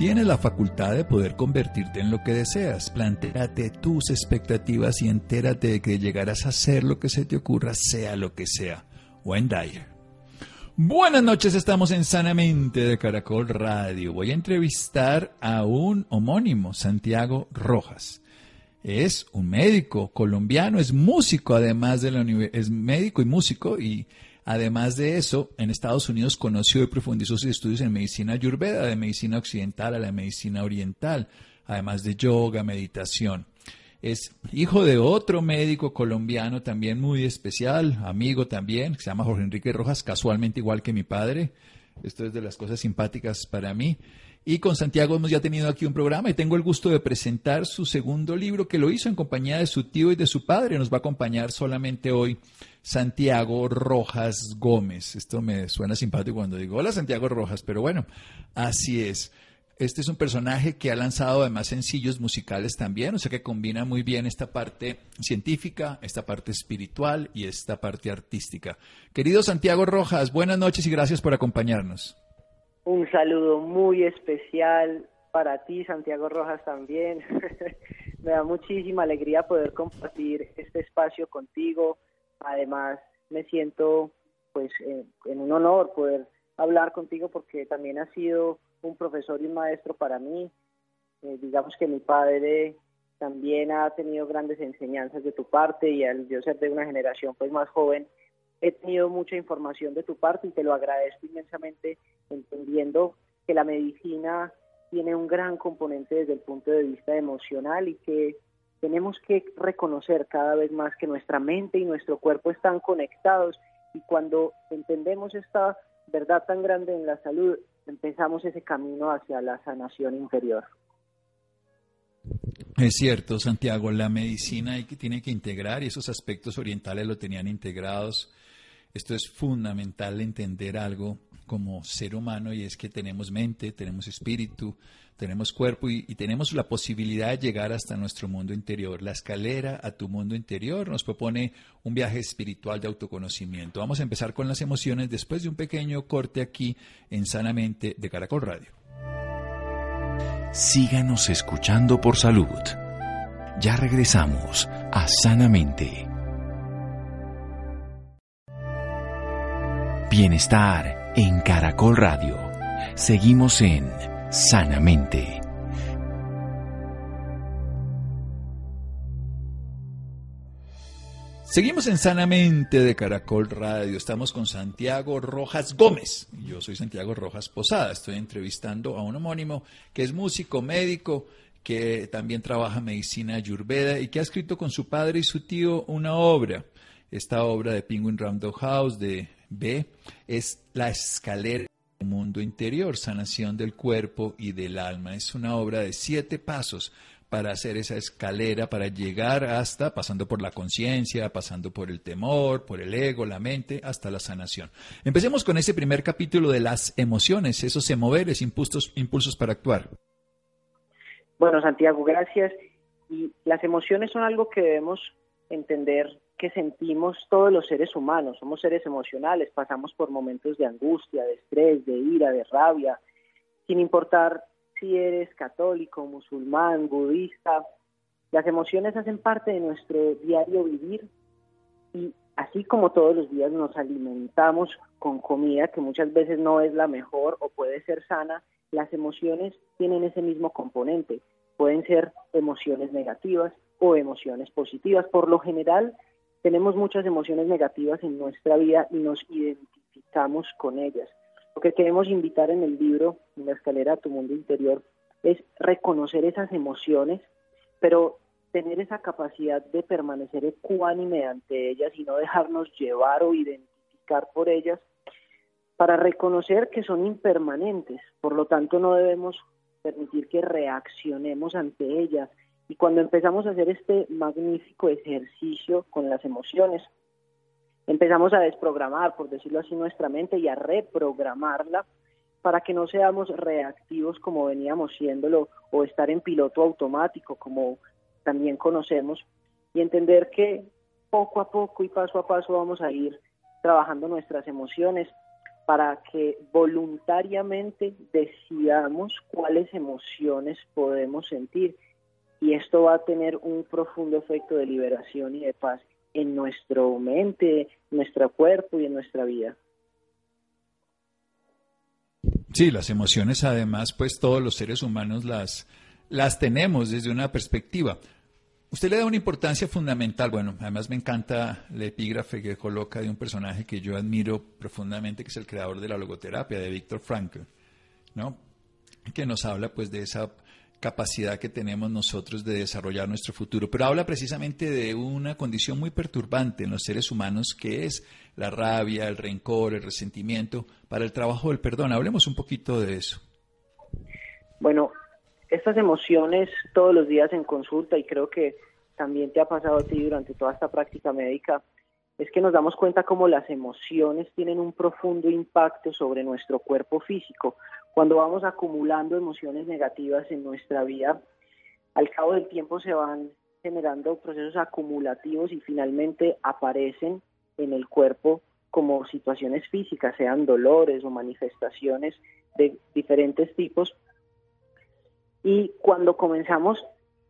Tienes la facultad de poder convertirte en lo que deseas. Plantéate tus expectativas y entérate de que llegarás a ser lo que se te ocurra, sea lo que sea. Buenas noches, estamos en Sanamente de Caracol Radio. Voy a entrevistar a un homónimo, Santiago Rojas. Es un médico colombiano, es músico además de la es médico y músico y Además de eso, en Estados Unidos conoció y profundizó sus estudios en medicina ayurveda, de medicina occidental a la medicina oriental, además de yoga, meditación. Es hijo de otro médico colombiano también muy especial, amigo también, que se llama Jorge Enrique Rojas, casualmente igual que mi padre. Esto es de las cosas simpáticas para mí. Y con Santiago hemos ya tenido aquí un programa y tengo el gusto de presentar su segundo libro que lo hizo en compañía de su tío y de su padre. Nos va a acompañar solamente hoy Santiago Rojas Gómez. Esto me suena simpático cuando digo, hola Santiago Rojas, pero bueno, así es. Este es un personaje que ha lanzado además sencillos musicales también, o sea que combina muy bien esta parte científica, esta parte espiritual y esta parte artística. Querido Santiago Rojas, buenas noches y gracias por acompañarnos. Un saludo muy especial para ti, Santiago Rojas, también. Me da muchísima alegría poder compartir este espacio contigo Además, me siento pues en un honor poder hablar contigo porque también has sido un profesor y un maestro para mí. Eh, digamos que mi padre también ha tenido grandes enseñanzas de tu parte y al yo ser de una generación pues más joven he tenido mucha información de tu parte y te lo agradezco inmensamente entendiendo que la medicina tiene un gran componente desde el punto de vista emocional y que tenemos que reconocer cada vez más que nuestra mente y nuestro cuerpo están conectados y cuando entendemos esta verdad tan grande en la salud, empezamos ese camino hacia la sanación interior. Es cierto, Santiago, la medicina tiene que integrar y esos aspectos orientales lo tenían integrados. Esto es fundamental entender algo como ser humano y es que tenemos mente, tenemos espíritu, tenemos cuerpo y, tenemos la posibilidad de llegar hasta nuestro mundo interior. La escalera a tu mundo interior nos propone un viaje espiritual de autoconocimiento. Vamos a empezar con las emociones después de un pequeño corte aquí en Sanamente de Caracol Radio. Síganos escuchando por salud. Ya regresamos a Sanamente. Bienestar en Caracol Radio. Seguimos en Sanamente. Seguimos en Sanamente de Caracol Radio. Estamos con Santiago Rojas Gómez. Yo soy Santiago Rojas Posada. Estoy entrevistando a un homónimo que es músico, médico, que también trabaja medicina ayurveda y que ha escrito con su padre y su tío una obra. Esta obra de Penguin Random House de B es la escalera del mundo interior, sanación del cuerpo y del alma. Es una obra de siete pasos para hacer esa escalera, para llegar hasta, pasando por la conciencia, pasando por el temor, por el ego, la mente, hasta la sanación. Empecemos con ese primer capítulo de las emociones, esos emoveres, impulsos, impulsos para actuar. Bueno, Santiago, gracias. Y las emociones son algo que debemos entender que sentimos todos los seres humanos. Somos seres emocionales, pasamos por momentos de angustia, de estrés, de ira, de rabia, sin importar si eres católico, musulmán, budista. Las emociones hacen parte de nuestro diario vivir y así como todos los días nos alimentamos con comida que muchas veces no es la mejor o puede ser sana, las emociones tienen ese mismo componente. Pueden ser emociones negativas o emociones positivas. Por lo general, tenemos muchas emociones negativas en nuestra vida y nos identificamos con ellas. Lo que queremos invitar en el libro, en la escalera a tu mundo interior, es reconocer esas emociones, pero tener esa capacidad de permanecer ecuánime ante ellas y no dejarnos llevar o identificar por ellas, para reconocer que son impermanentes. Por lo tanto, no debemos permitir que reaccionemos ante ellas, y cuando empezamos a hacer este magnífico ejercicio con las emociones, empezamos a desprogramar, por decirlo así, nuestra mente y a reprogramarla para que no seamos reactivos como veníamos siéndolo o estar en piloto automático como también conocemos y entender que poco a poco y paso a paso vamos a ir trabajando nuestras emociones para que voluntariamente decidamos cuáles emociones podemos sentir y esto va a tener un profundo efecto de liberación y de paz en nuestro mente, nuestro cuerpo y en nuestra vida. Sí, las emociones además, pues todos los seres humanos las, las tenemos desde una perspectiva. Usted le da una importancia fundamental, bueno, además me encanta la epígrafe que coloca de un personaje que yo admiro profundamente, que es el creador de la logoterapia, de Víctor Frankl, ¿no? Que nos habla pues de esa capacidad que tenemos nosotros de desarrollar nuestro futuro. Pero habla precisamente de una condición muy perturbante en los seres humanos que es la rabia, el rencor, el resentimiento, para el trabajo del perdón. Hablemos un poquito de eso. Bueno, estas emociones todos los días en consulta y creo que también te ha pasado a ti durante toda esta práctica médica, es que nos damos cuenta cómo las emociones tienen un profundo impacto sobre nuestro cuerpo físico. Cuando vamos acumulando emociones negativas en nuestra vida, al cabo del tiempo se van generando procesos acumulativos y finalmente aparecen en el cuerpo como situaciones físicas, sean dolores o manifestaciones de diferentes tipos. Y cuando comenzamos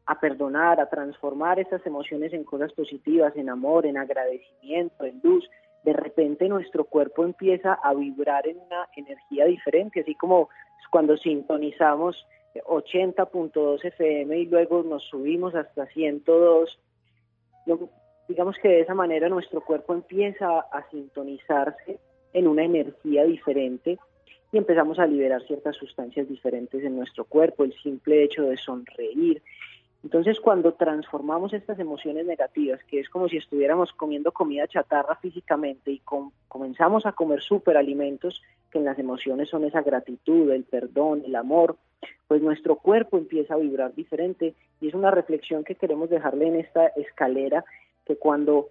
a perdonar, a transformar esas emociones en cosas positivas, en amor, en agradecimiento, en luz, de repente nuestro cuerpo empieza a vibrar en una energía diferente, así como cuando sintonizamos 80.2 FM y luego nos subimos hasta 102. Digamos que de esa manera nuestro cuerpo empieza a sintonizarse en una energía diferente y empezamos a liberar ciertas sustancias diferentes en nuestro cuerpo, el simple hecho de sonreír, entonces, cuando transformamos estas emociones negativas, que es como si estuviéramos comiendo comida chatarra físicamente y comenzamos a comer superalimentos, que en las emociones son esa gratitud, el perdón, el amor, pues nuestro cuerpo empieza a vibrar diferente y es una reflexión que queremos dejarle en esta escalera, que cuando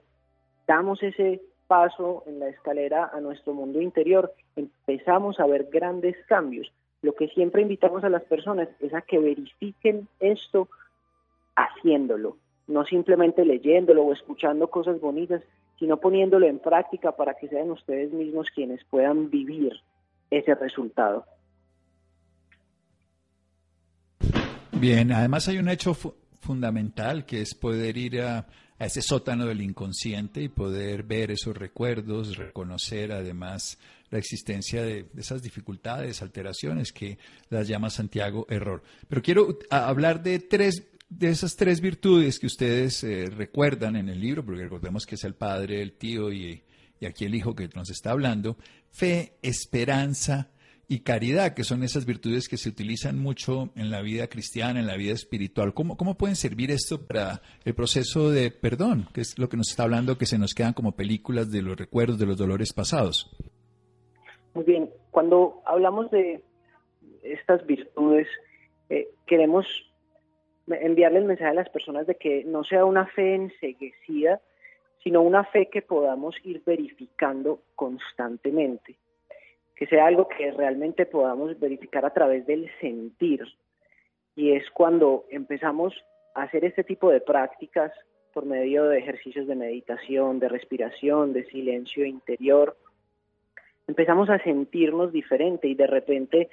damos ese paso en la escalera a nuestro mundo interior, empezamos a ver grandes cambios. Lo que siempre invitamos a las personas es a que verifiquen esto haciéndolo, no simplemente leyéndolo o escuchando cosas bonitas, sino poniéndolo en práctica para que sean ustedes mismos quienes puedan vivir ese resultado. Bien, además hay un hecho fundamental que es poder ir a, a, ese sótano del inconsciente y poder ver esos recuerdos, reconocer además la existencia de, de esas dificultades, alteraciones que las llama Santiago error. Pero quiero hablar de tres de esas tres virtudes que ustedes eh, recuerdan en el libro, porque recordemos que es el padre, el tío y, aquí el hijo que nos está hablando, fe, esperanza y caridad, que son esas virtudes que se utilizan mucho en la vida cristiana, en la vida espiritual. ¿Cómo, cómo pueden servir esto para el proceso de perdón, que es lo que nos está hablando, que se nos quedan como películas de los recuerdos de los dolores pasados? Muy bien, cuando hablamos de estas virtudes, eh, queremos enviarle el mensaje a las personas de que no sea una fe enseguecida, sino una fe que podamos ir verificando constantemente, que sea algo que realmente podamos verificar a través del sentir. Y es cuando empezamos a hacer este tipo de prácticas por medio de ejercicios de meditación, de respiración, de silencio interior, empezamos a sentirnos diferente y de repente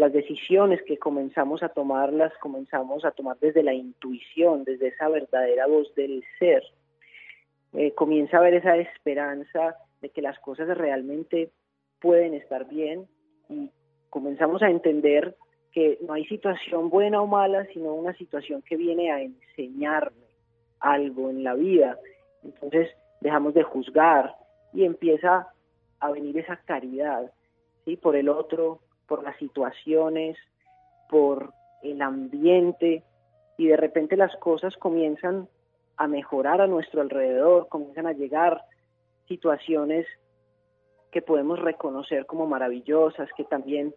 las decisiones que comenzamos a tomar las comenzamos a tomar desde la intuición, desde esa verdadera voz del ser. Eh, comienza a haber esa esperanza de que las cosas realmente pueden estar bien y comenzamos a entender que no hay situación buena o mala, sino una situación que viene a enseñarme algo en la vida. Entonces dejamos de juzgar y empieza a venir esa caridad, ¿sí? Por el otro, por las situaciones, por el ambiente y de repente las cosas comienzan a mejorar a nuestro alrededor, comienzan a llegar situaciones que podemos reconocer como maravillosas, que también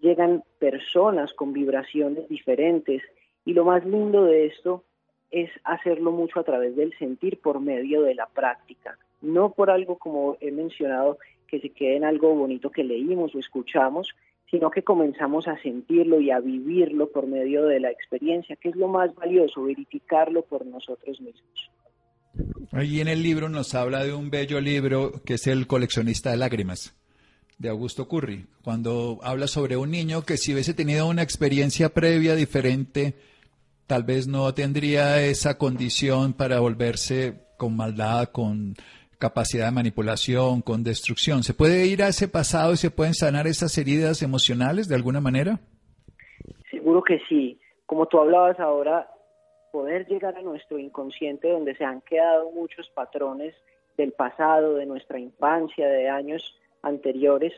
llegan personas con vibraciones diferentes. Y lo más lindo de esto es hacerlo mucho a través del sentir por medio de la práctica. no por algo como he mencionado, que se quede en algo bonito que leímos o escuchamos, sino que comenzamos a sentirlo y a vivirlo por medio de la experiencia, que es lo más valioso, verificarlo por nosotros mismos. Allí en el libro nos habla de un bello libro que es El coleccionista de lágrimas de Augusto Curry, cuando habla sobre un niño que si hubiese tenido una experiencia previa diferente, tal vez no tendría esa condición para volverse con maldad, con capacidad de manipulación, con destrucción. ¿Se puede ir a ese pasado y se pueden sanar esas heridas emocionales de alguna manera? Seguro que sí. Como tú hablabas ahora, poder llegar a nuestro inconsciente donde se han quedado muchos patrones del pasado, de nuestra infancia, de años anteriores,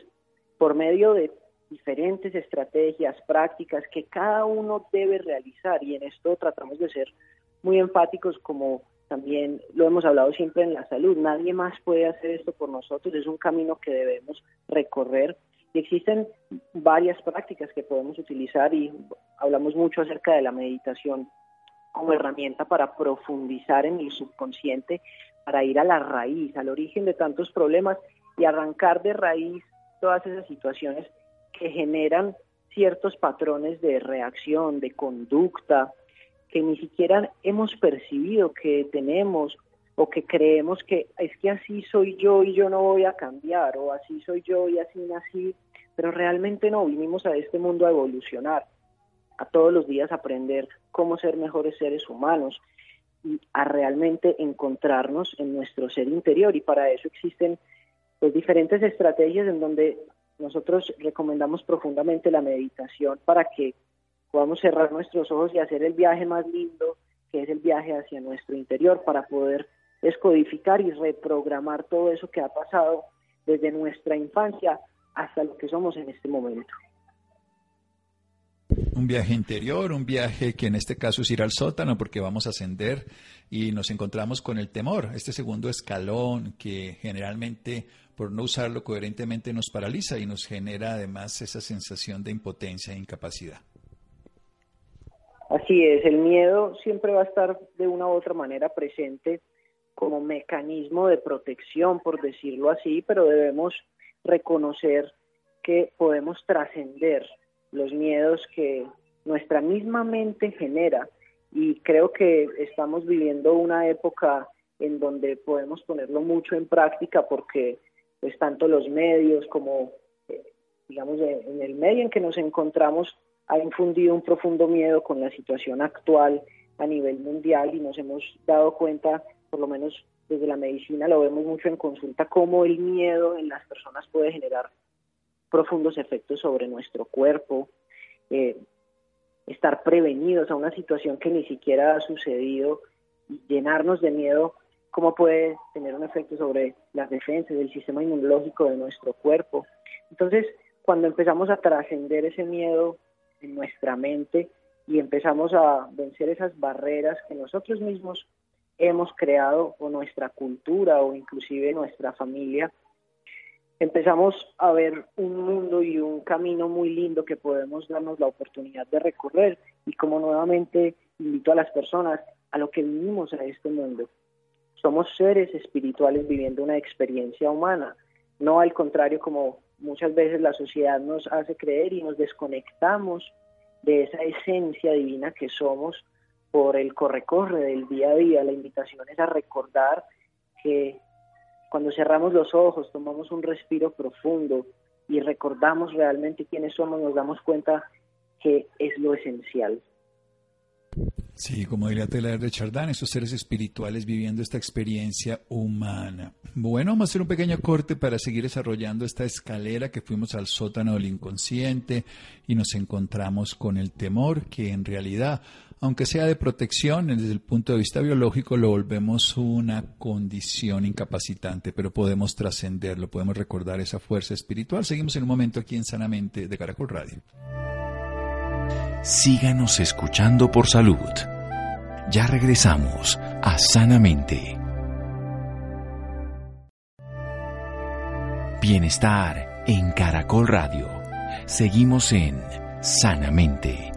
por medio de diferentes estrategias, prácticas que cada uno debe realizar y en esto tratamos de ser muy enfáticos como también lo hemos hablado siempre en la salud, nadie más puede hacer esto por nosotros, es un camino que debemos recorrer. Y existen varias prácticas que podemos utilizar y hablamos mucho acerca de la meditación como herramienta para profundizar en el subconsciente, para ir a la raíz, al origen de tantos problemas y arrancar de raíz todas esas situaciones que generan ciertos patrones de reacción, de conducta, que ni siquiera hemos percibido que tenemos o que creemos que es que así soy yo y yo no voy a cambiar, o así soy yo y así nací, pero realmente no, vinimos a este mundo a evolucionar, a todos los días aprender cómo ser mejores seres humanos y a realmente encontrarnos en nuestro ser interior. Y para eso existen pues, diferentes estrategias en donde nosotros recomendamos profundamente la meditación para que podamos cerrar nuestros ojos y hacer el viaje más lindo, que es el viaje hacia nuestro interior, para poder descodificar y reprogramar todo eso que ha pasado desde nuestra infancia hasta lo que somos en este momento. Un viaje interior, un viaje que en este caso es ir al sótano porque vamos a ascender y nos encontramos con el temor, este segundo escalón que generalmente por no usarlo coherentemente nos paraliza y nos genera además esa sensación de impotencia e incapacidad. Así es, el miedo siempre va a estar de una u otra manera presente como mecanismo de protección, por decirlo así, pero debemos reconocer que podemos trascender los miedos que nuestra misma mente genera. Y creo que estamos viviendo una época en donde podemos ponerlo mucho en práctica porque pues tanto los medios como eh, digamos en el medio en que nos encontramos ha infundido un profundo miedo con la situación actual a nivel mundial y nos hemos dado cuenta, por lo menos desde la medicina lo vemos mucho en consulta, cómo el miedo en las personas puede generar profundos efectos sobre nuestro cuerpo, eh, estar prevenidos a una situación que ni siquiera ha sucedido y llenarnos de miedo, cómo puede tener un efecto sobre las defensas del sistema inmunológico de nuestro cuerpo. Entonces, cuando empezamos a trascender ese miedo en nuestra mente y empezamos a vencer esas barreras que nosotros mismos hemos creado o nuestra cultura o inclusive nuestra familia, empezamos a ver un mundo y un camino muy lindo que podemos darnos la oportunidad de recorrer y como nuevamente invito a las personas a lo que vivimos a este mundo. Somos seres espirituales viviendo una experiencia humana, no al contrario como muchas veces la sociedad nos hace creer y nos desconectamos de esa esencia divina que somos por el corre-corre del día a día. La invitación es a recordar que cuando cerramos los ojos, tomamos un respiro profundo y recordamos realmente quiénes somos, nos damos cuenta que es lo esencial. Sí, como diría Telar de Chardán, esos seres espirituales viviendo esta experiencia humana. Bueno, vamos a hacer un pequeño corte para seguir desarrollando esta escalera que fuimos al sótano del inconsciente y nos encontramos con el temor que en realidad, aunque sea de protección desde el punto de vista biológico, lo volvemos una condición incapacitante, pero podemos trascenderlo, podemos recordar esa fuerza espiritual. Seguimos en un momento aquí en Sanamente de Caracol Radio. Síganos escuchando por salud. Ya regresamos a Sanamente. Bienestar en Caracol Radio. Seguimos en Sanamente.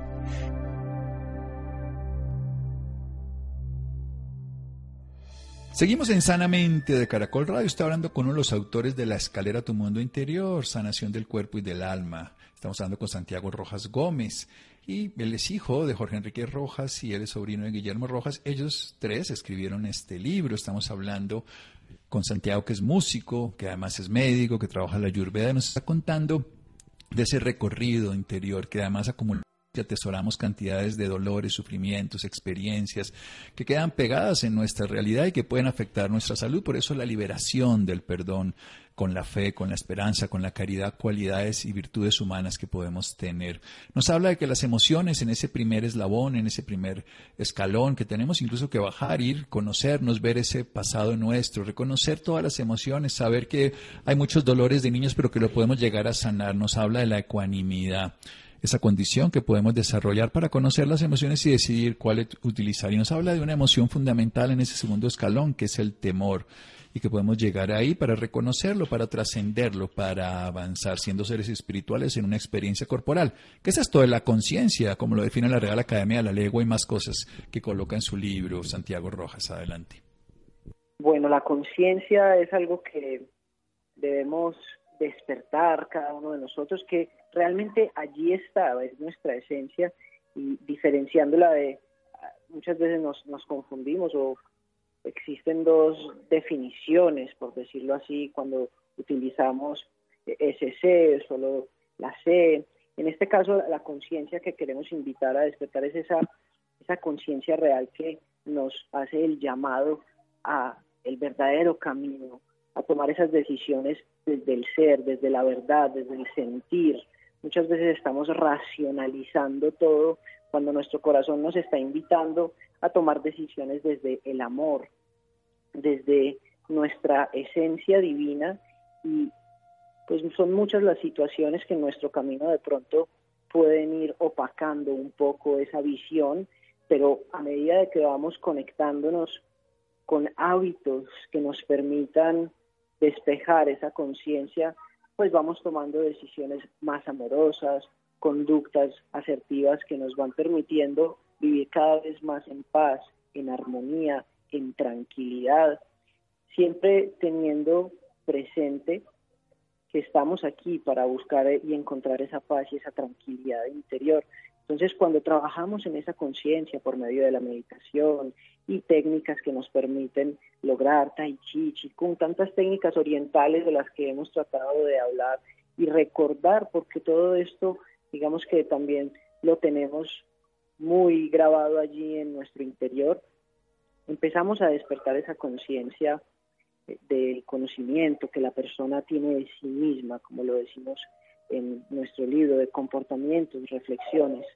Seguimos en Sanamente de Caracol Radio. Estoy hablando con uno de los autores de La Escalera a tu Mundo Interior, Sanación del Cuerpo y del Alma. Estamos hablando con Santiago Rojas Gómez. Y él es hijo de Jorge Enrique Rojas y él es sobrino de Guillermo Rojas. Ellos tres escribieron este libro. Estamos hablando con Santiago, que es músico, que además es médico, que trabaja en la Ayurveda, y nos está contando de ese recorrido interior que además acumuló que atesoramos cantidades de dolores, sufrimientos, experiencias que quedan pegadas en nuestra realidad y que pueden afectar nuestra salud. Por eso la liberación del perdón con la fe, con la esperanza, con la caridad, cualidades y virtudes humanas que podemos tener. Nos habla de que las emociones en ese primer eslabón, en ese primer escalón que tenemos incluso que bajar, ir, conocernos, ver ese pasado nuestro, reconocer todas las emociones, saber que hay muchos dolores de niños pero que lo podemos llegar a sanar. Nos habla de la ecuanimidad esa condición que podemos desarrollar para conocer las emociones y decidir cuál utilizar. Y nos habla de una emoción fundamental en ese segundo escalón, que es el temor, y que podemos llegar ahí para reconocerlo, para trascenderlo, para avanzar siendo seres espirituales en una experiencia corporal. Que es esto de la conciencia, como lo define la Real Academia de la Legua y más cosas que coloca en su libro Santiago Rojas. Adelante. Bueno, la conciencia es algo que debemos despertar cada uno de nosotros, que realmente allí está, es nuestra esencia y diferenciándola de, muchas veces nos, nos confundimos o existen dos definiciones, por decirlo así, cuando utilizamos SC, solo la C. En este caso, la conciencia que queremos invitar a despertar es esa, esa conciencia real que nos hace el llamado a el verdadero camino, a tomar esas decisiones desde el ser, desde la verdad, desde el sentir. Muchas veces estamos racionalizando todo cuando nuestro corazón nos está invitando a tomar decisiones desde el amor, desde nuestra esencia divina. Y pues son muchas las situaciones que en nuestro camino de pronto pueden ir opacando un poco esa visión, pero a medida de que vamos conectándonos con hábitos que nos permitan despejar esa conciencia, pues vamos tomando decisiones más amorosas, conductas asertivas que nos van permitiendo vivir cada vez más en paz, en armonía, en tranquilidad, siempre teniendo presente que estamos aquí para buscar y encontrar esa paz y esa tranquilidad interior. Entonces, cuando trabajamos en esa conciencia por medio de la meditación y técnicas que nos permiten lograr tai chi, con tantas técnicas orientales de las que hemos tratado de hablar y recordar, porque todo esto, digamos que también lo tenemos muy grabado allí en nuestro interior, empezamos a despertar esa conciencia del conocimiento que la persona tiene de sí misma, como lo decimos en nuestro libro, de comportamientos, reflexiones.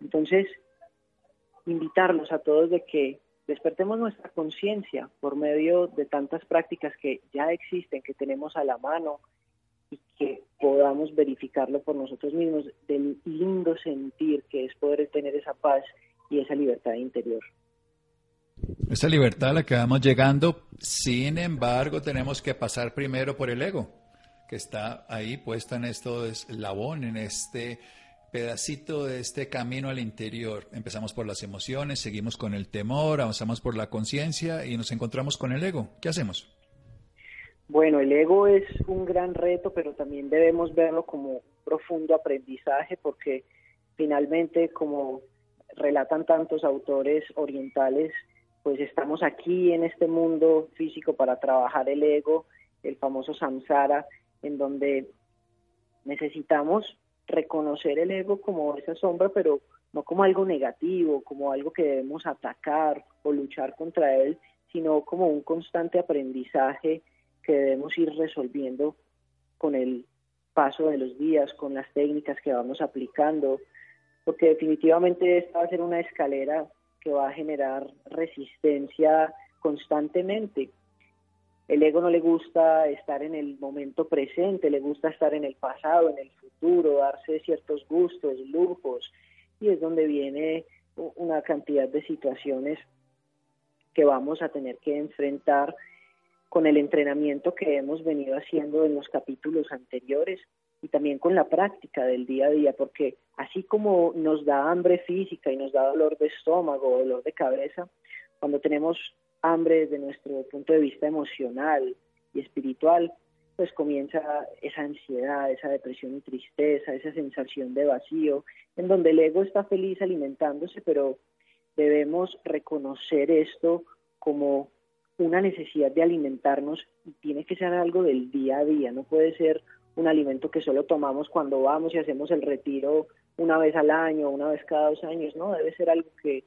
Entonces, invitarlos a todos de que despertemos nuestra conciencia por medio de tantas prácticas que ya existen, que tenemos a la mano y que podamos verificarlo por nosotros mismos, del lindo sentir que es poder tener esa paz y esa libertad interior. Esa libertad a la que vamos llegando, sin embargo, tenemos que pasar primero por el ego, que está ahí puesto en esto eslabón, en este pedacito de este camino al interior. Empezamos por las emociones, seguimos con el temor, avanzamos por la conciencia y nos encontramos con el ego. ¿Qué hacemos? Bueno, el ego es un gran reto, pero también debemos verlo como un profundo aprendizaje porque finalmente, como relatan tantos autores orientales, pues estamos aquí en este mundo físico para trabajar el ego, el famoso samsara, en donde necesitamos reconocer el ego como esa sombra, pero no como algo negativo, como algo que debemos atacar o luchar contra él, sino como un constante aprendizaje que debemos ir resolviendo con el paso de los días, con las técnicas que vamos aplicando, porque definitivamente esta va a ser una escalera que va a generar resistencia constantemente. El ego no le gusta estar en el momento presente, le gusta estar en el pasado, en el futuro, darse ciertos gustos, lujos, y es donde viene una cantidad de situaciones que vamos a tener que enfrentar con el entrenamiento que hemos venido haciendo en los capítulos anteriores y también con la práctica del día a día, porque así como nos da hambre física y nos da dolor de estómago, dolor de cabeza, cuando tenemos hambre desde nuestro punto de vista emocional y espiritual, pues comienza esa ansiedad, esa depresión y tristeza, esa sensación de vacío, en donde el ego está feliz alimentándose, pero debemos reconocer esto como una necesidad de alimentarnos y tiene que ser algo del día a día, no puede ser un alimento que solo tomamos cuando vamos y hacemos el retiro una vez al año, una vez cada dos años, no, debe ser algo que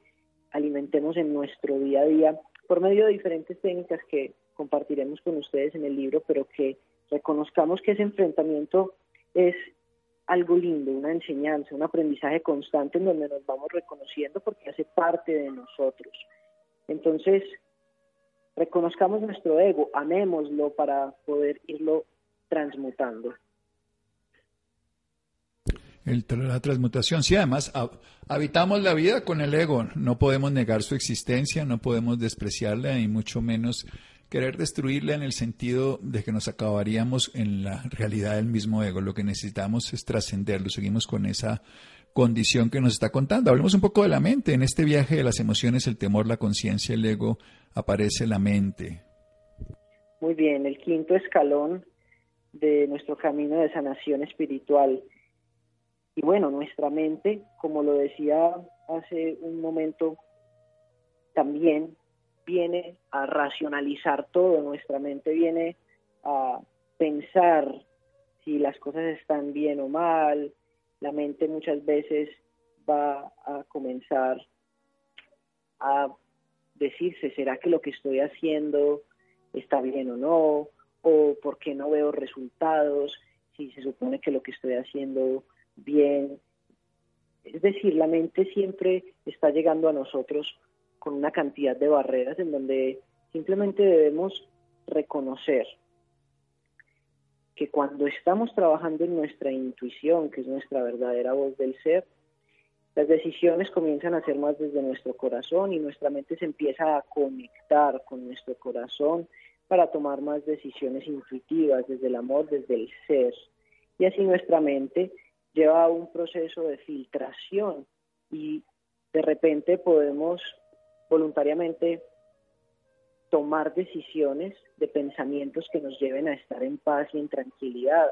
alimentemos en nuestro día a día por medio de diferentes técnicas que compartiremos con ustedes en el libro, pero que reconozcamos que ese enfrentamiento es algo lindo, una enseñanza, un aprendizaje constante en donde nos vamos reconociendo porque hace parte de nosotros. Entonces, reconozcamos nuestro ego, amémoslo para poder irlo transmutando. La transmutación, sí, además habitamos la vida con el ego, no podemos negar su existencia, no podemos despreciarla y mucho menos querer destruirla en el sentido de que nos acabaríamos en la realidad del mismo ego. Lo que necesitamos es trascenderlo. Seguimos con esa condición que nos está contando. Hablemos un poco de la mente. En este viaje de las emociones, el temor, la conciencia, el ego, aparece la mente. Muy bien, el quinto escalón de nuestro camino de sanación espiritual. Y bueno, nuestra mente, como lo decía hace un momento, también viene a racionalizar todo, nuestra mente viene a pensar si las cosas están bien o mal, la mente muchas veces va a comenzar a decirse, ¿será que lo que estoy haciendo está bien o no? ¿O por qué no veo resultados? Si se supone que lo que estoy haciendo bien. Es decir, la mente siempre está llegando a nosotros con una cantidad de barreras en donde simplemente debemos reconocer que cuando estamos trabajando en nuestra intuición, que es nuestra verdadera voz del ser, las decisiones comienzan a ser más desde nuestro corazón y nuestra mente se empieza a conectar con nuestro corazón para tomar más decisiones intuitivas desde el amor, desde el ser. Y así nuestra mente lleva a un proceso de filtración y de repente podemos voluntariamente tomar decisiones de pensamientos que nos lleven a estar en paz y en tranquilidad.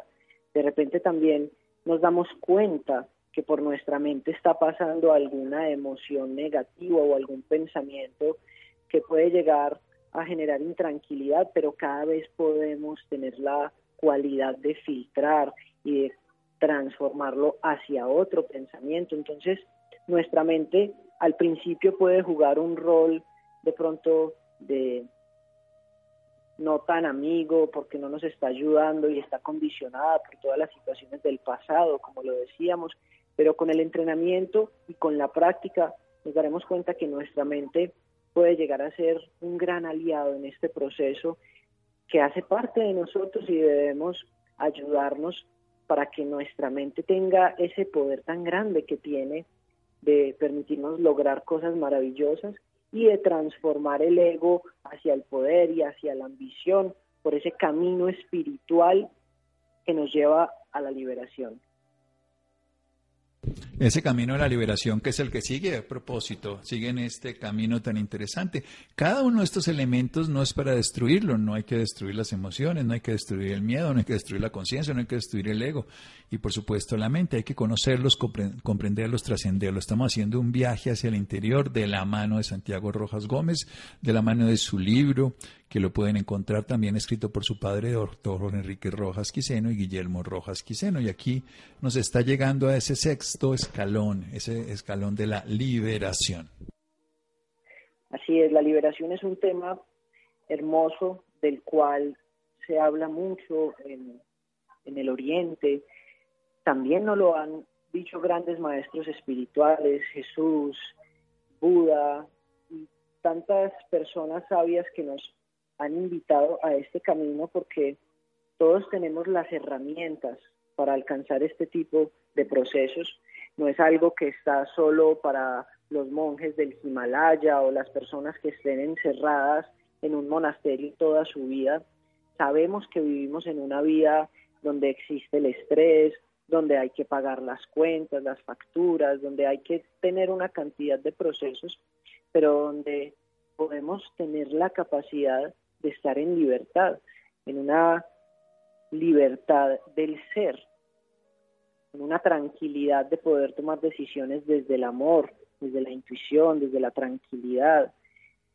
De repente también nos damos cuenta que por nuestra mente está pasando alguna emoción negativa o algún pensamiento que puede llegar a generar intranquilidad, pero cada vez podemos tener la cualidad de filtrar y de transformarlo hacia otro pensamiento. Entonces, nuestra mente al principio puede jugar un rol de pronto de no tan amigo porque no nos está ayudando y está condicionada por todas las situaciones del pasado, como lo decíamos, pero con el entrenamiento y con la práctica nos daremos cuenta que nuestra mente puede llegar a ser un gran aliado en este proceso que hace parte de nosotros y debemos ayudarnos para que nuestra mente tenga ese poder tan grande que tiene de permitirnos lograr cosas maravillosas y de transformar el ego hacia el poder y hacia la ambición por ese camino espiritual que nos lleva a la liberación. Ese camino de la liberación que es el que sigue a propósito, sigue en este camino tan interesante. Cada uno de estos elementos no es para destruirlo, no hay que destruir las emociones, no hay que destruir el miedo, no hay que destruir la conciencia, no hay que destruir el ego y por supuesto la mente, hay que conocerlos, comprenderlos, trascenderlos. Estamos haciendo un viaje hacia el interior de la mano de Santiago Rojas Gómez, de la mano de su libro que lo pueden encontrar también escrito por su padre, doctor Enrique Rojas Quiseno y Guillermo Rojas Quiseno. Y aquí nos está llegando a ese sexto escalón, ese escalón de la liberación. Así es, la liberación es un tema hermoso del cual se habla mucho en, el Oriente. También nos lo han dicho grandes maestros espirituales, Jesús, Buda, y tantas personas sabias que nos han invitado a este camino porque todos tenemos las herramientas para alcanzar este tipo de procesos. No es algo que está solo para los monjes del Himalaya o las personas que estén encerradas en un monasterio toda su vida. Sabemos que vivimos en una vida donde existe el estrés, donde hay que pagar las cuentas, las facturas, donde hay que tener una cantidad de procesos, pero donde podemos tener la capacidad de estar en libertad, en una libertad del ser, en una tranquilidad de poder tomar decisiones desde el amor, desde la intuición, desde la tranquilidad,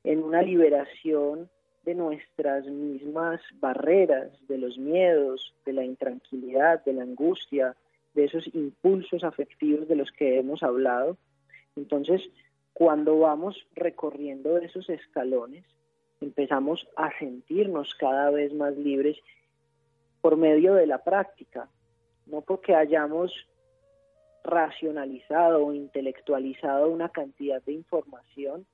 en una liberación de nuestras mismas barreras, de los miedos, de la intranquilidad, de la angustia, de esos impulsos afectivos de los que hemos hablado. Entonces, cuando vamos recorriendo esos escalones, empezamos a sentirnos cada vez más libres por medio de la práctica, no porque hayamos racionalizado o intelectualizado una cantidad de información,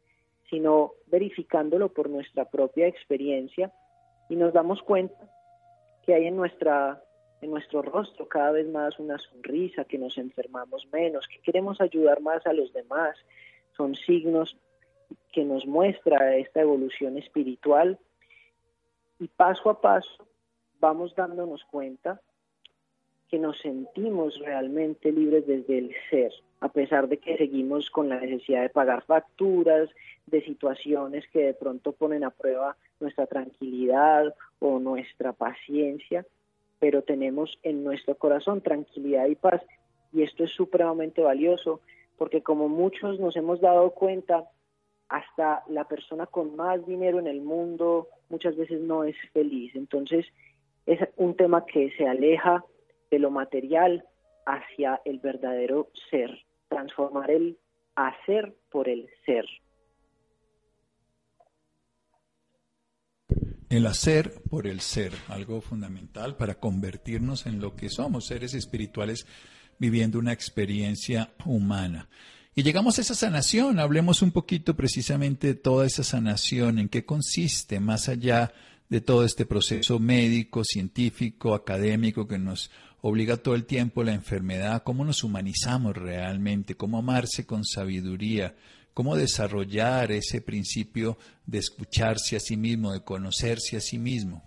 sino verificándolo por nuestra propia experiencia y nos damos cuenta que hay en nuestra en nuestro rostro cada vez más una sonrisa, que nos enfermamos menos, que queremos ayudar más a los demás. Son signos que nos muestra esta evolución espiritual y paso a paso vamos dándonos cuenta que nos sentimos realmente libres desde el ser, a pesar de que seguimos con la necesidad de pagar facturas, de situaciones que de pronto ponen a prueba nuestra tranquilidad o nuestra paciencia, pero tenemos en nuestro corazón tranquilidad y paz. Y esto es supremamente valioso, porque como muchos nos hemos dado cuenta, hasta la persona con más dinero en el mundo muchas veces no es feliz. Entonces, es un tema que se aleja de lo material hacia el verdadero ser, transformar el hacer por el ser. El hacer por el ser, algo fundamental para convertirnos en lo que somos, seres espirituales viviendo una experiencia humana. Y llegamos a esa sanación, hablemos un poquito precisamente de toda esa sanación, en qué consiste, más allá de todo este proceso médico, científico, académico que nos obliga todo el tiempo la enfermedad, cómo nos humanizamos realmente, cómo amarse con sabiduría, cómo desarrollar ese principio de escucharse a sí mismo, de conocerse a sí mismo.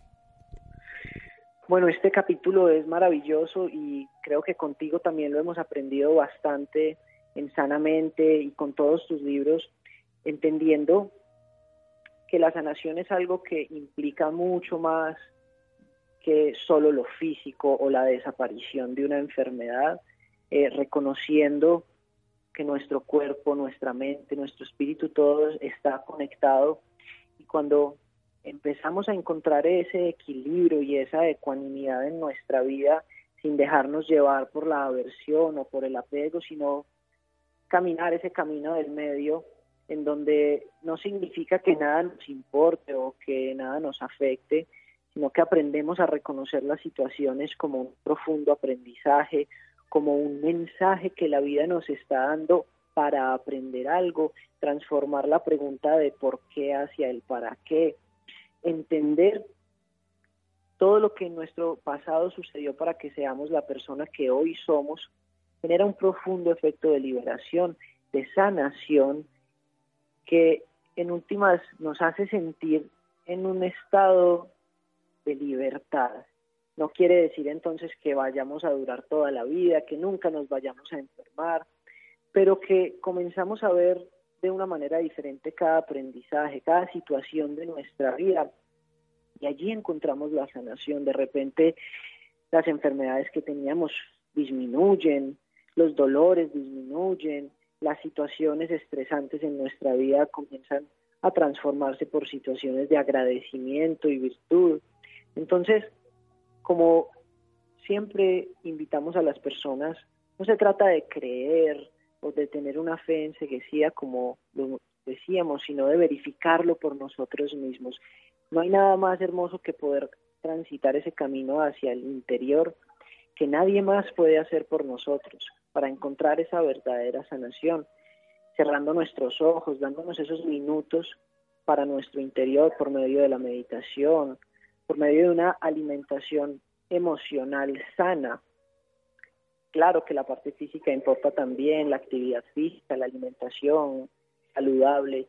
Bueno, este capítulo es maravilloso y creo que contigo también lo hemos aprendido bastante en Sanamente y con todos tus libros, entendiendo que la sanación es algo que implica mucho más que solo lo físico o la desaparición de una enfermedad, eh, reconociendo que nuestro cuerpo, nuestra mente, nuestro espíritu, todo está conectado. Y cuando empezamos a encontrar ese equilibrio y esa ecuanimidad en nuestra vida, sin dejarnos llevar por la aversión o por el apego, sino caminar ese camino del medio, en donde no significa que nada nos importe o que nada nos afecte, sino que aprendemos a reconocer las situaciones como un profundo aprendizaje, como un mensaje que la vida nos está dando para aprender algo, transformar la pregunta de por qué hacia el para qué, entender todo lo que en nuestro pasado sucedió para que seamos la persona que hoy somos, genera un profundo efecto de liberación, de sanación, que en últimas nos hace sentir en un estado de libertad. No quiere decir entonces que vayamos a durar toda la vida, que nunca nos vayamos a enfermar, pero que comenzamos a ver de una manera diferente cada aprendizaje, cada situación de nuestra vida. Y allí encontramos la sanación. De repente las enfermedades que teníamos disminuyen, los dolores disminuyen, las situaciones estresantes en nuestra vida comienzan a transformarse por situaciones de agradecimiento y virtud. Entonces, como siempre invitamos a las personas, no se trata de creer o de tener una fe enseguecida como lo decíamos, sino de verificarlo por nosotros mismos. No hay nada más hermoso que poder transitar ese camino hacia el interior que nadie más puede hacer por nosotros para encontrar esa verdadera sanación, cerrando nuestros ojos, dándonos esos minutos para nuestro interior por medio de la meditación, por medio de una alimentación emocional sana. Claro que la parte física importa también, la actividad física, la alimentación saludable.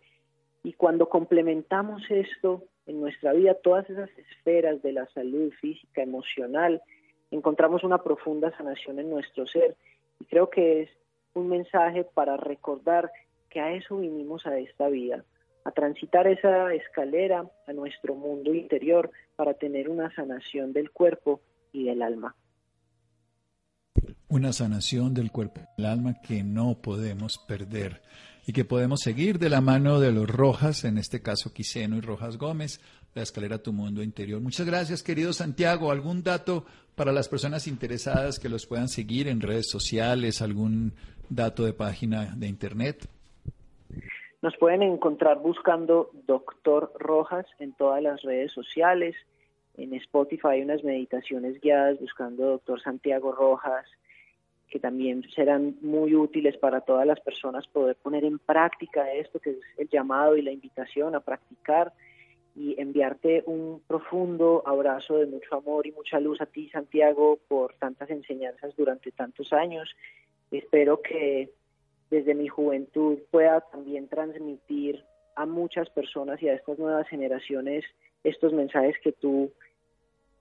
Y cuando complementamos esto en nuestra vida, todas esas esferas de la salud física, emocional, encontramos una profunda sanación en nuestro ser. Y creo que es un mensaje para recordar que a eso vinimos a esta vida, a transitar esa escalera a nuestro mundo interior para tener una sanación del cuerpo y del alma. Una sanación del cuerpo y del alma que no podemos perder y que podemos seguir de la mano de los Rojas, en este caso Quiseno y Rojas Gómez, la escalera a tu mundo interior. Muchas gracias, querido Santiago. ¿Algún dato para las personas interesadas que los puedan seguir en redes sociales? ¿Algún dato de página de internet? Nos pueden encontrar buscando Doctor Rojas en todas las redes sociales. En Spotify hay unas meditaciones guiadas buscando Doctor Santiago Rojas, que también serán muy útiles para todas las personas poder poner en práctica esto, que es el llamado y la invitación a practicar y enviarte un profundo abrazo de mucho amor y mucha luz a ti, Santiago, por tantas enseñanzas durante tantos años. Espero que desde mi juventud pueda también transmitir a muchas personas y a estas nuevas generaciones estos mensajes que tú,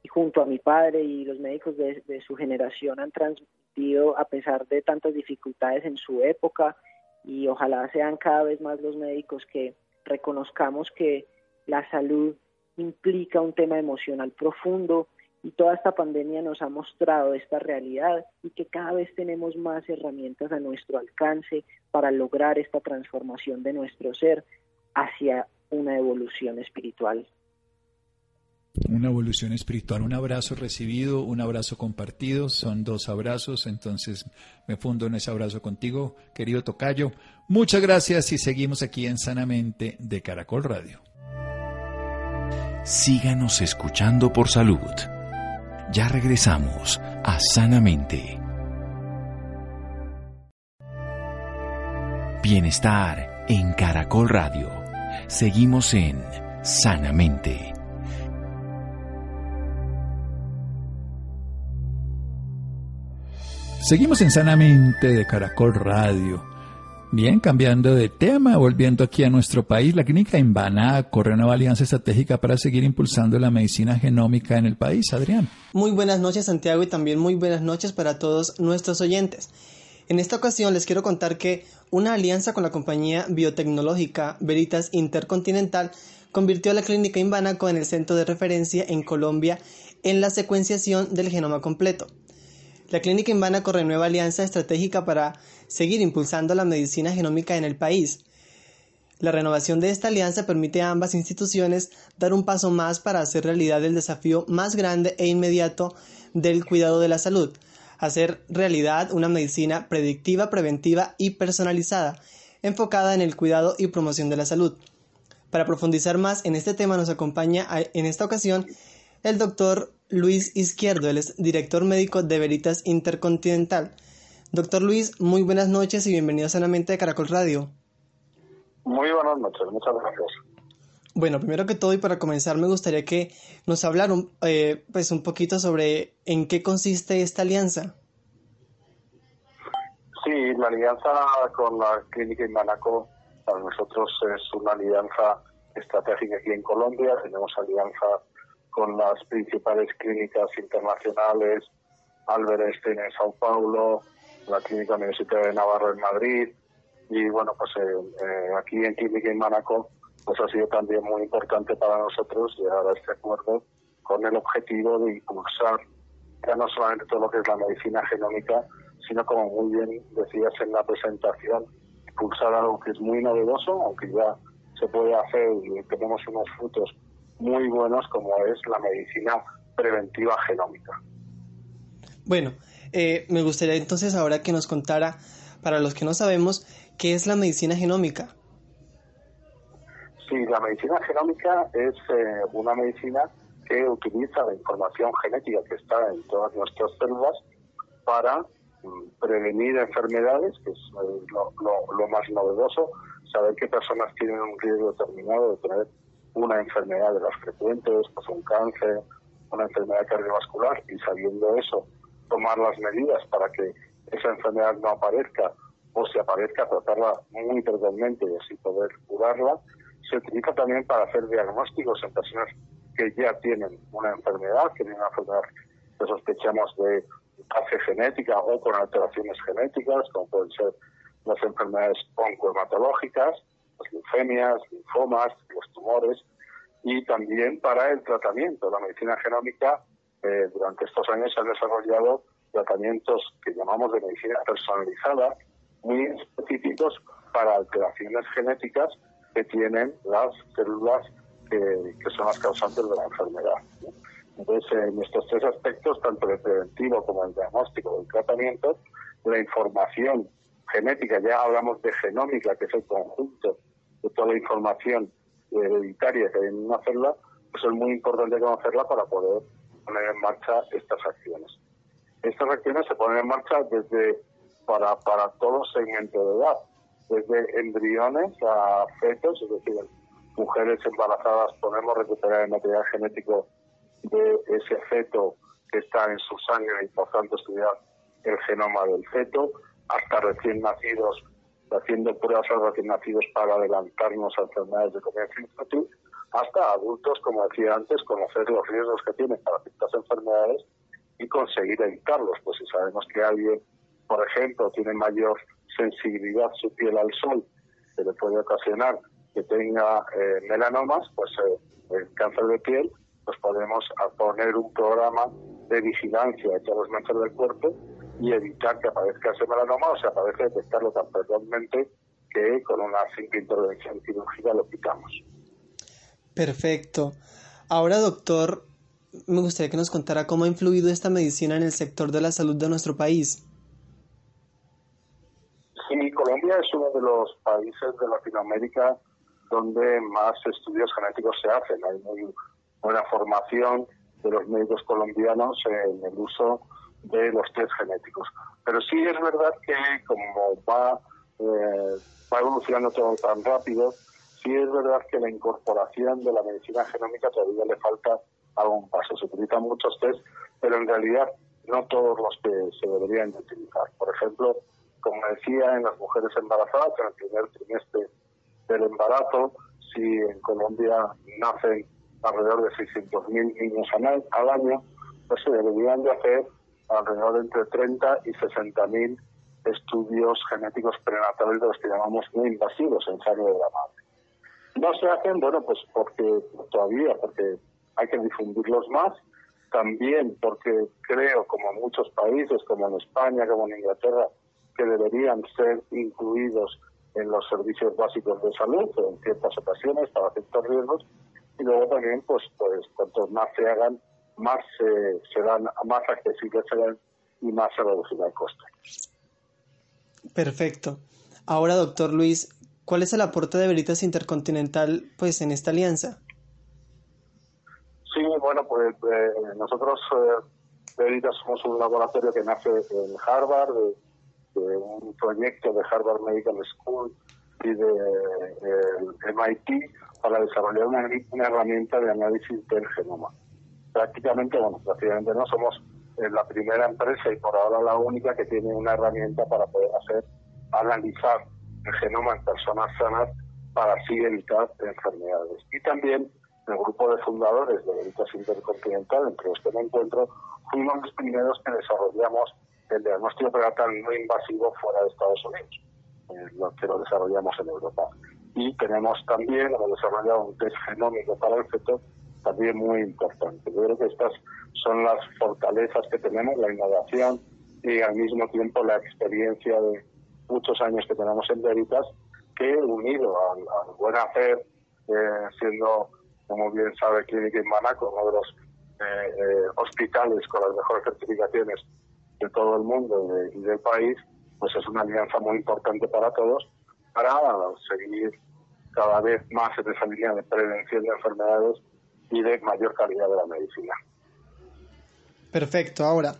junto a mi padre y los médicos de, de su generación, han transmitido a pesar de tantas dificultades en su época y ojalá sean cada vez más los médicos que reconozcamos que la salud implica un tema emocional profundo y toda esta pandemia nos ha mostrado esta realidad y que cada vez tenemos más herramientas a nuestro alcance para lograr esta transformación de nuestro ser hacia una evolución espiritual. Una evolución espiritual, un abrazo recibido, un abrazo compartido, son dos abrazos, entonces me fundo en ese abrazo contigo, querido Tocayo. Muchas gracias y seguimos aquí en Sanamente de Caracol Radio síganos escuchando por salud. Ya regresamos a Sanamente. Bienestar en Caracol Radio. Seguimos en Sanamente. Seguimos en Sanamente de Caracol Radio. Bien, cambiando de tema, volviendo aquí a nuestro país, la clínica Invana corre una alianza estratégica para seguir impulsando la medicina genómica en el país. Adrián. Muy buenas noches, Santiago, y también muy buenas noches para todos nuestros oyentes. En esta ocasión les quiero contar que una alianza con la compañía biotecnológica Veritas Intercontinental convirtió a la clínica Invanaco en el centro de referencia en Colombia en la secuenciación del genoma completo. La clínica Invanaco renueva alianza estratégica para seguir impulsando la medicina genómica en el país. La renovación de esta alianza permite a ambas instituciones dar un paso más para hacer realidad el desafío más grande e inmediato del cuidado de la salud, hacer realidad una medicina predictiva, preventiva y personalizada, enfocada en el cuidado y promoción de la salud. Para profundizar más en este tema nos acompaña en esta ocasión el doctor Luis Izquierdo, él es director médico de Veritas Intercontinental. Doctor Luis, muy buenas noches y bienvenido sanamente a Caracol Radio. Muy buenas noches, muchas gracias. Bueno, primero que todo y para comenzar me gustaría que nos hablara un, eh, pues un poquito sobre en qué consiste esta alianza. Sí, la alianza con la clínica Manaco para nosotros es una alianza estratégica aquí en Colombia. Tenemos alianza con las principales clínicas internacionales, Albert Einstein en Sao Paulo, la Clínica Universitaria de Navarro en Madrid y bueno, pues eh, eh, aquí en Clínica en Manaco pues ha sido también muy importante para nosotros llegar a este acuerdo con el objetivo de impulsar ya no solamente todo lo que es la medicina genómica, sino como muy bien decías en la presentación, impulsar algo que es muy novedoso, aunque ya se puede hacer y tenemos unos frutos muy buenos como es la medicina preventiva genómica. Bueno, eh, me gustaría entonces ahora que nos contara, para los que no sabemos, qué es la medicina genómica. Sí, la medicina genómica es eh, una medicina que utiliza la información genética que está en todas nuestras células para mm, prevenir enfermedades, que es eh, lo, más novedoso, saber qué personas tienen un riesgo determinado de tener una enfermedad de las frecuentes, pues un cáncer, una enfermedad cardiovascular, y sabiendo eso, tomar las medidas para que esa enfermedad no aparezca o si aparezca tratarla muy precozmente y así poder curarla. Se utiliza también para hacer diagnósticos en personas que ya tienen una enfermedad, que tienen una enfermedad que sospechamos de base genética o con alteraciones genéticas, como pueden ser las enfermedades oncohematológicas, las linfemias, linfomas, los tumores y también para el tratamiento. La medicina genómica eh, durante estos años se han desarrollado tratamientos que llamamos de medicina personalizada, muy específicos para alteraciones genéticas que tienen las células que, son las causantes de la enfermedad. Entonces, en estos tres aspectos, tanto el preventivo como el diagnóstico el tratamiento, la información genética, ya hablamos de genómica, que es el conjunto de toda la información hereditaria que hay en una célula, pues es muy importante conocerla para poder poner en marcha estas acciones. Estas acciones se ponen en marcha desde para, para todo segmento de edad, desde embriones a fetos, es decir, mujeres embarazadas podemos recuperar el material genético de ese feto que está en su sangre y por tanto estudiar el genoma del feto, hasta recién nacidos, haciendo pruebas a recién nacidos para adelantarnos a enfermedades de comienzo infantil, hasta adultos, como decía antes, conocer los riesgos que tienen para ciertas enfermedades y conseguir evitarlos. Pues si sabemos que alguien, por ejemplo, tiene mayor sensibilidad su piel al sol, que le puede ocasionar que tenga eh, melanomas, pues eh, el cáncer de piel, pues podemos poner un programa de vigilancia de todos los manchas del cuerpo y evitar que aparezca ese melanoma o se aparece detectarlo tan precozmente que con una simple intervención quirúrgica lo quitamos. Perfecto. Ahora, doctor, me gustaría que nos contara cómo ha influido esta medicina en el sector de la salud de nuestro país. Sí, Colombia es uno de los países de Latinoamérica donde más estudios genéticos se hacen. Hay muy buena formación de los médicos colombianos en el uso de los test genéticos. Pero sí es verdad que como va, eh, va evolucionando todo tan rápido, sí es verdad que la incorporación de la medicina genómica todavía le falta algún paso. Se utilizan muchos test, pero en realidad no todos los que se deberían utilizar. Por ejemplo, como decía, en las mujeres embarazadas, en el primer trimestre del embarazo, si en Colombia nacen alrededor de 600.000 niños al año, pues se deberían de hacer alrededor de entre 30 y 60 mil estudios genéticos prenatales de los que llamamos muy invasivos en sangre de la madre. No se hacen, bueno, pues porque todavía, porque hay que difundirlos más, también porque creo, como muchos países, como en España, como en Inglaterra, que deberían ser incluidos en los servicios básicos de salud en ciertas ocasiones para ciertos riesgos y luego también pues pues cuantos más se hagan más eh, serán más accesibles serán y más se reducirá el coste. Perfecto. Ahora, doctor Luis, ¿cuál es el aporte de Veritas Intercontinental pues en esta alianza? Sí, bueno, pues eh, nosotros eh, Veritas somos un laboratorio que nace en Harvard, de, un proyecto de Harvard Medical School y de MIT para desarrollar una, una herramienta de análisis del genoma prácticamente, bueno, prácticamente no somos eh, la primera empresa y por ahora la única que tiene una herramienta para poder hacer, analizar el genoma en personas sanas para así evitar enfermedades. Y también el grupo de fundadores de Veritas Intercontinental, entre los que me encuentro, fuimos los primeros que desarrollamos el diagnóstico prenatal no invasivo fuera de Estados Unidos, eh, lo que lo desarrollamos en Europa. Y tenemos también, hemos desarrollado un test genómico para el feto también muy importante. Yo creo que estas son las fortalezas que tenemos, la innovación y al mismo tiempo la experiencia de muchos años que tenemos en Veritas, que unido al, buen hacer, eh, siendo, como bien sabe, Clínica Manaco, uno de los eh, eh, hospitales con las mejores certificaciones de todo el mundo y, del país, pues es una alianza muy importante para todos para seguir cada vez más en esa línea de prevención de enfermedades y de mayor calidad de la medicina. Perfecto. Ahora,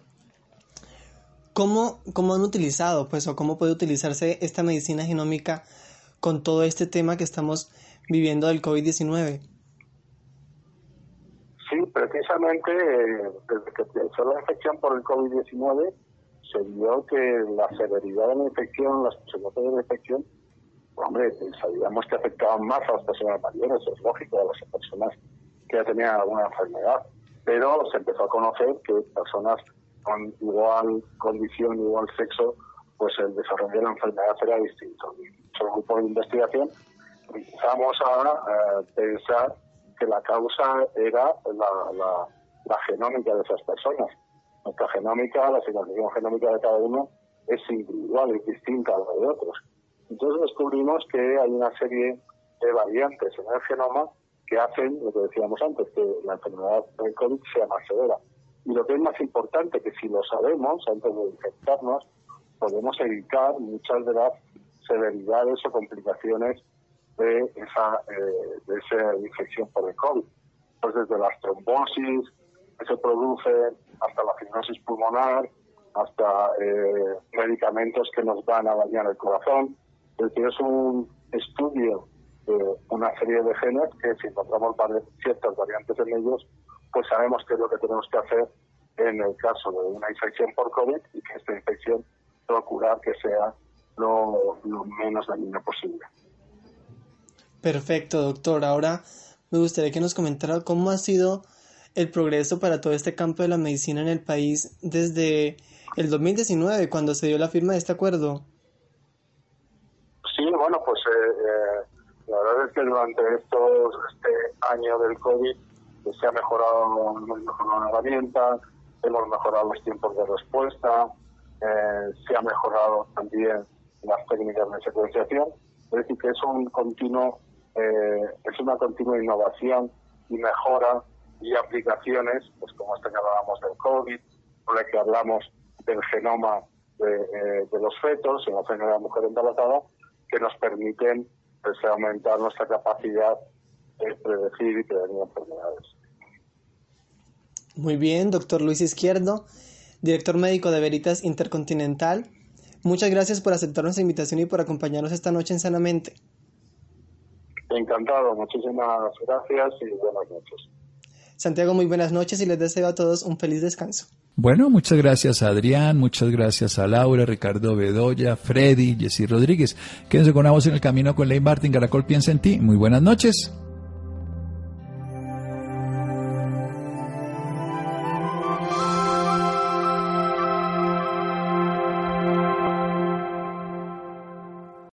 ¿cómo, cómo han utilizado, pues, o cómo puede utilizarse esta medicina genómica con todo este tema que estamos viviendo del COVID-19? Sí, precisamente desde que empezó la infección por el COVID-19 se vio que la severidad de la infección, las consecuencias de la infección, hombre, sabíamos que afectaban más a las personas mayores, es lógico, a las personas que ya tenían alguna enfermedad, pero se empezó a conocer que personas con igual condición, igual sexo, pues el desarrollo de la enfermedad era distinto. Un grupo de investigación empezamos a pensar que la causa era la, la, genómica de esas personas. Nuestra genómica, la secuenciación genómica de cada uno es individual, es distinta a la de otros. Entonces descubrimos que hay una serie de variantes en el genoma que hacen, lo que decíamos antes, que la enfermedad del COVID sea más severa. Y lo que es más importante, que si lo sabemos antes de infectarnos, podemos evitar muchas de las severidades o complicaciones de esa, eh, de esa infección por el COVID. Pues desde las trombosis que se producen hasta la fibrosis pulmonar, hasta eh, medicamentos que nos van a dañar el corazón. Es decir, es un estudio de una serie de genes que si encontramos ciertas variantes en ellos, pues sabemos qué es lo que tenemos que hacer en el caso de una infección por COVID y que esta infección procurar que sea lo, lo menos dañina posible. Perfecto, doctor. Ahora me gustaría que nos comentara cómo ha sido el progreso para todo este campo de la medicina en el país desde el 2019, cuando se dio la firma de este acuerdo. Sí, bueno, pues eh, eh, la verdad es que durante estos, este año del COVID se ha mejorado, hemos mejorado la herramienta, hemos mejorado los tiempos de respuesta, eh, se ha mejorado también las técnicas de secuenciación, es decir, que es un continuo eh, es una continua innovación y mejora y aplicaciones, pues como esta que hablábamos del COVID, con la que hablamos del genoma de, eh, los fetos, en la genoma de la mujer embarazada, que nos permiten pues, aumentar nuestra capacidad de predecir y prevenir enfermedades. Muy bien, doctor Luis Izquierdo, director médico de Veritas Intercontinental. Muchas gracias por aceptar nuestra invitación y por acompañarnos esta noche en Sanamente. Encantado, muchísimas gracias y buenas noches. Santiago, muy buenas noches y les deseo a todos un feliz descanso. Bueno, muchas gracias a Adrián, muchas gracias a Laura, Ricardo Bedoya, Freddy, Jessy Rodríguez. Quédense con una voz en el camino con Ley Martin, Caracol piensa en ti. Muy buenas noches.